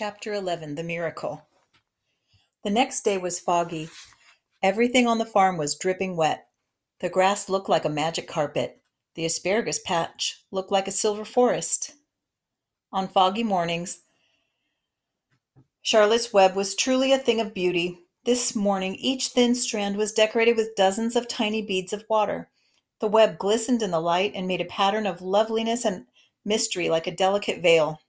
Chapter 11 The Miracle The next day was foggy. Everything on the farm was dripping wet. The grass looked like a magic carpet. The asparagus patch looked like a silver forest. On foggy mornings, Charlotte's web was truly a thing of beauty. This morning, each thin strand was decorated with dozens of tiny beads of water. The web glistened in the light and made a pattern of loveliness and mystery like a delicate veil.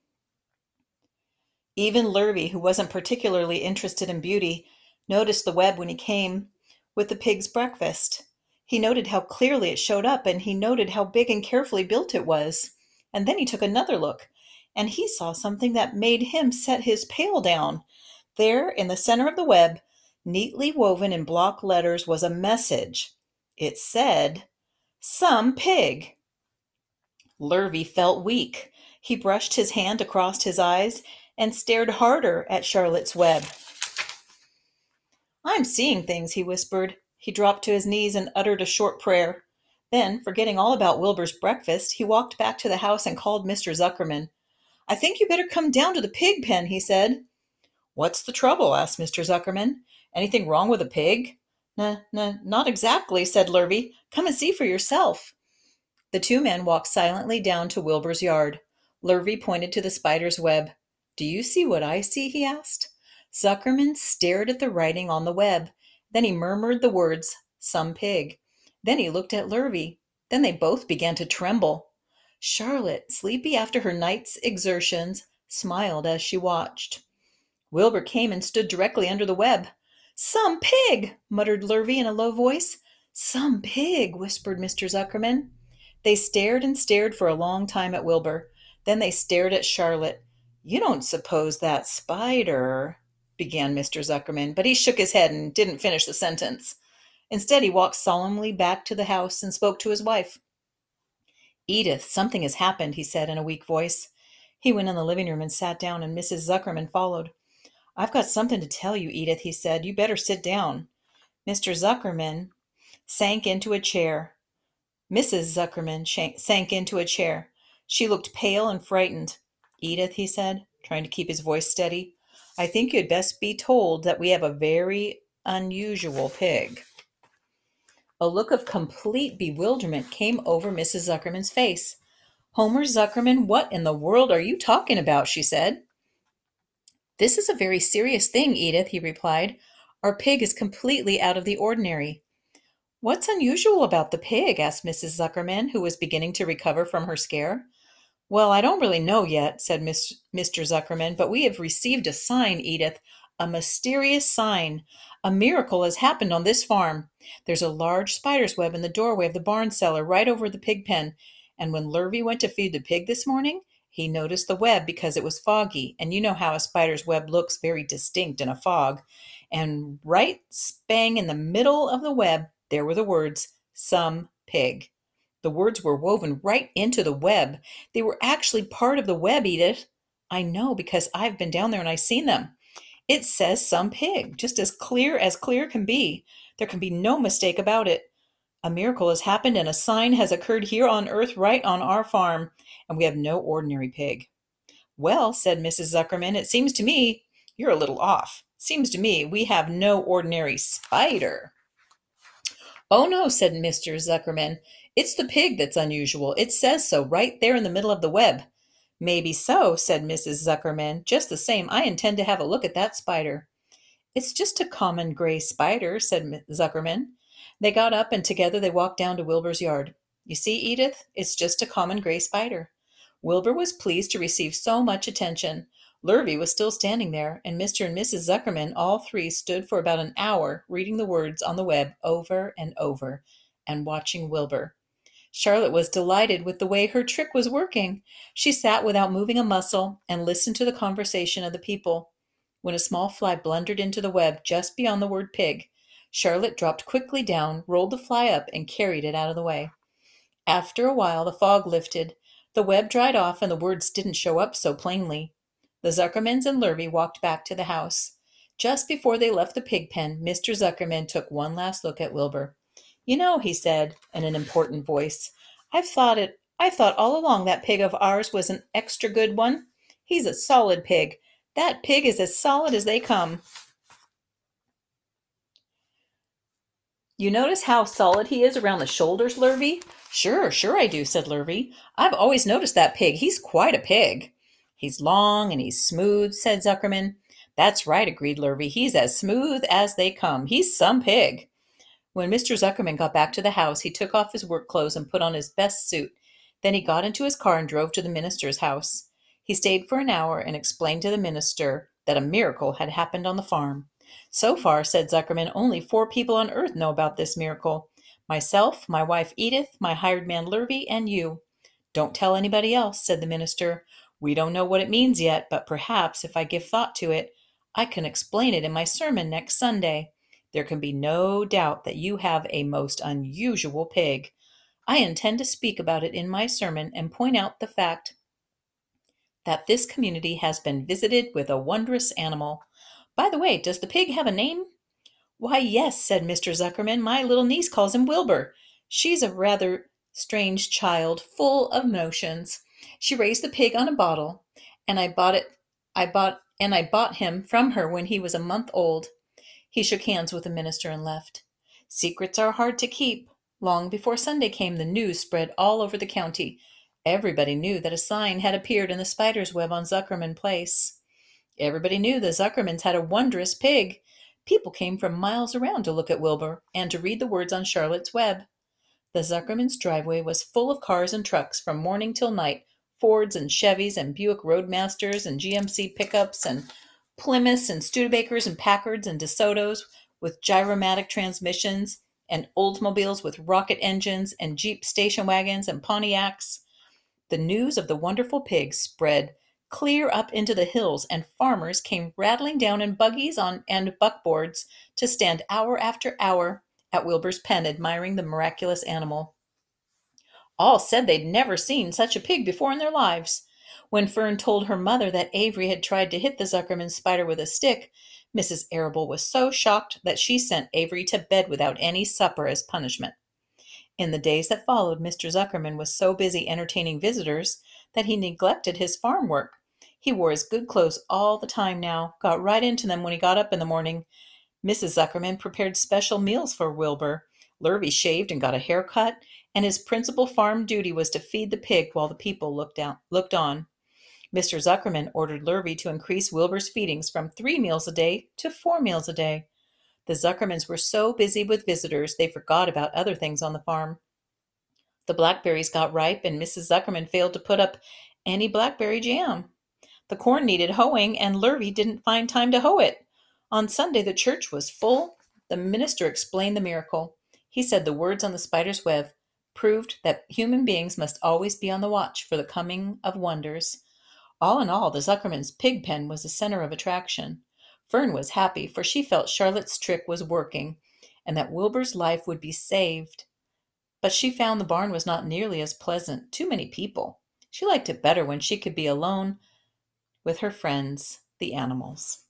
Even Lurvy, who wasn't particularly interested in beauty, noticed the web when he came with the pig's breakfast. He noted how clearly it showed up, and he noted how big and carefully built it was. And then he took another look, and he saw something that made him set his pail down. There, in the center of the web, neatly woven in block letters, was a message. It said, Some pig. Lurvy felt weak. He brushed his hand across his eyes and stared harder at Charlotte's web. I'm seeing things, he whispered. He dropped to his knees and uttered a short prayer. Then, forgetting all about Wilbur's breakfast, he walked back to the house and called Mr. Zuckerman. I think you better come down to the pig pen, he said. What's the trouble? asked Mr. Zuckerman. Anything wrong with a pig? Nah, nah, not exactly, said Lurvy. Come and see for yourself. The two men walked silently down to Wilbur's yard. Lurvy pointed to the spider's web. Do you see what I see? he asked. Zuckerman stared at the writing on the web. Then he murmured the words, Some pig. Then he looked at Lurvy. Then they both began to tremble. Charlotte, sleepy after her night's exertions, smiled as she watched. Wilbur came and stood directly under the web. Some pig, muttered Lurvy in a low voice. Some pig, whispered Mr. Zuckerman. They stared and stared for a long time at Wilbur. Then they stared at Charlotte. You don't suppose that spider, began Mr. Zuckerman, but he shook his head and didn't finish the sentence. Instead, he walked solemnly back to the house and spoke to his wife. Edith, something has happened, he said in a weak voice. He went in the living room and sat down, and Mrs. Zuckerman followed. I've got something to tell you, Edith, he said. You better sit down. Mr. Zuckerman sank into a chair. Mrs. Zuckerman sank into a chair. She looked pale and frightened. Edith, he said, trying to keep his voice steady, I think you'd best be told that we have a very unusual pig. A look of complete bewilderment came over Mrs. Zuckerman's face. Homer Zuckerman, what in the world are you talking about? she said. This is a very serious thing, Edith, he replied. Our pig is completely out of the ordinary. What's unusual about the pig? asked Mrs. Zuckerman, who was beginning to recover from her scare. Well, I don't really know yet, said Mr. Zuckerman, but we have received a sign, Edith, a mysterious sign. A miracle has happened on this farm. There's a large spider's web in the doorway of the barn cellar right over the pig pen. And when Lurvy went to feed the pig this morning, he noticed the web because it was foggy. And you know how a spider's web looks very distinct in a fog. And right spang in the middle of the web, there were the words, Some pig. The words were woven right into the web. They were actually part of the web, Edith. I know because I've been down there and I've seen them. It says some pig, just as clear as clear can be. There can be no mistake about it. A miracle has happened and a sign has occurred here on earth right on our farm, and we have no ordinary pig. Well, said Mrs. Zuckerman, it seems to me you're a little off. Seems to me we have no ordinary spider. Oh, no, said Mr. Zuckerman. It's the pig that's unusual. It says so right there in the middle of the web. Maybe so, said Mrs. Zuckerman. Just the same, I intend to have a look at that spider. It's just a common gray spider, said Zuckerman. They got up and together they walked down to Wilbur's yard. You see, Edith, it's just a common gray spider. Wilbur was pleased to receive so much attention. Lurvy was still standing there, and Mr. and Mrs. Zuckerman, all three, stood for about an hour reading the words on the web over and over and watching Wilbur. Charlotte was delighted with the way her trick was working. She sat without moving a muscle and listened to the conversation of the people. When a small fly blundered into the web just beyond the word pig, Charlotte dropped quickly down, rolled the fly up, and carried it out of the way. After a while, the fog lifted. The web dried off, and the words didn't show up so plainly. The Zuckermans and Lurvy walked back to the house. Just before they left the pig pen, Mr. Zuckerman took one last look at Wilbur. You know, he said in an important voice, I've thought it I've thought all along that pig of ours was an extra good one. He's a solid pig. That pig is as solid as they come. You notice how solid he is around the shoulders, Lurvy? Sure, sure I do, said Lurvy. I've always noticed that pig. He's quite a pig. He's long and he's smooth, said Zuckerman. That's right, agreed Lurvy. He's as smooth as they come. He's some pig. When Mr. Zuckerman got back to the house, he took off his work clothes and put on his best suit. Then he got into his car and drove to the minister's house. He stayed for an hour and explained to the minister that a miracle had happened on the farm. So far, said Zuckerman, only four people on earth know about this miracle myself, my wife Edith, my hired man Lurvy, and you. Don't tell anybody else, said the minister. We don't know what it means yet, but perhaps if I give thought to it, I can explain it in my sermon next Sunday. There can be no doubt that you have a most unusual pig. I intend to speak about it in my sermon and point out the fact that this community has been visited with a wondrous animal. By the way, does the pig have a name? Why, yes, said Mr. Zuckerman. My little niece calls him Wilbur. She's a rather strange child, full of notions. She raised the pig on a bottle, and I bought it I bought and I bought him from her when he was a month old. He shook hands with the minister and left. Secrets are hard to keep. Long before Sunday came, the news spread all over the county. Everybody knew that a sign had appeared in the spider's web on Zuckerman Place. Everybody knew the Zuckermans had a wondrous pig. People came from miles around to look at Wilbur and to read the words on Charlotte's web. The Zuckermans' driveway was full of cars and trucks from morning till night Fords and Chevys and Buick Roadmasters and GMC pickups and Plymouths and Studebakers and Packards and DeSotos with gyromatic transmissions and Oldsmobiles with rocket engines and Jeep station wagons and Pontiacs. The news of the wonderful pig spread clear up into the hills, and farmers came rattling down in buggies on and buckboards to stand hour after hour at Wilbur's pen admiring the miraculous animal. All said they'd never seen such a pig before in their lives. When Fern told her mother that Avery had tried to hit the Zuckerman spider with a stick, Mrs. Arable was so shocked that she sent Avery to bed without any supper as punishment. In the days that followed, Mr. Zuckerman was so busy entertaining visitors that he neglected his farm work. He wore his good clothes all the time now, got right into them when he got up in the morning. Mrs. Zuckerman prepared special meals for Wilbur. Lurvy shaved and got a haircut, and his principal farm duty was to feed the pig while the people looked, out, looked on. Mr. Zuckerman ordered Lurvy to increase Wilbur's feedings from three meals a day to four meals a day. The Zuckermans were so busy with visitors they forgot about other things on the farm. The blackberries got ripe, and Mrs. Zuckerman failed to put up any blackberry jam. The corn needed hoeing, and Lurvy didn't find time to hoe it. On Sunday, the church was full. The minister explained the miracle. He said the words on the spider's web proved that human beings must always be on the watch for the coming of wonders. All in all, the Zuckermans' pig pen was the center of attraction. Fern was happy, for she felt Charlotte's trick was working, and that Wilbur's life would be saved. But she found the barn was not nearly as pleasant. Too many people. She liked it better when she could be alone with her friends, the animals.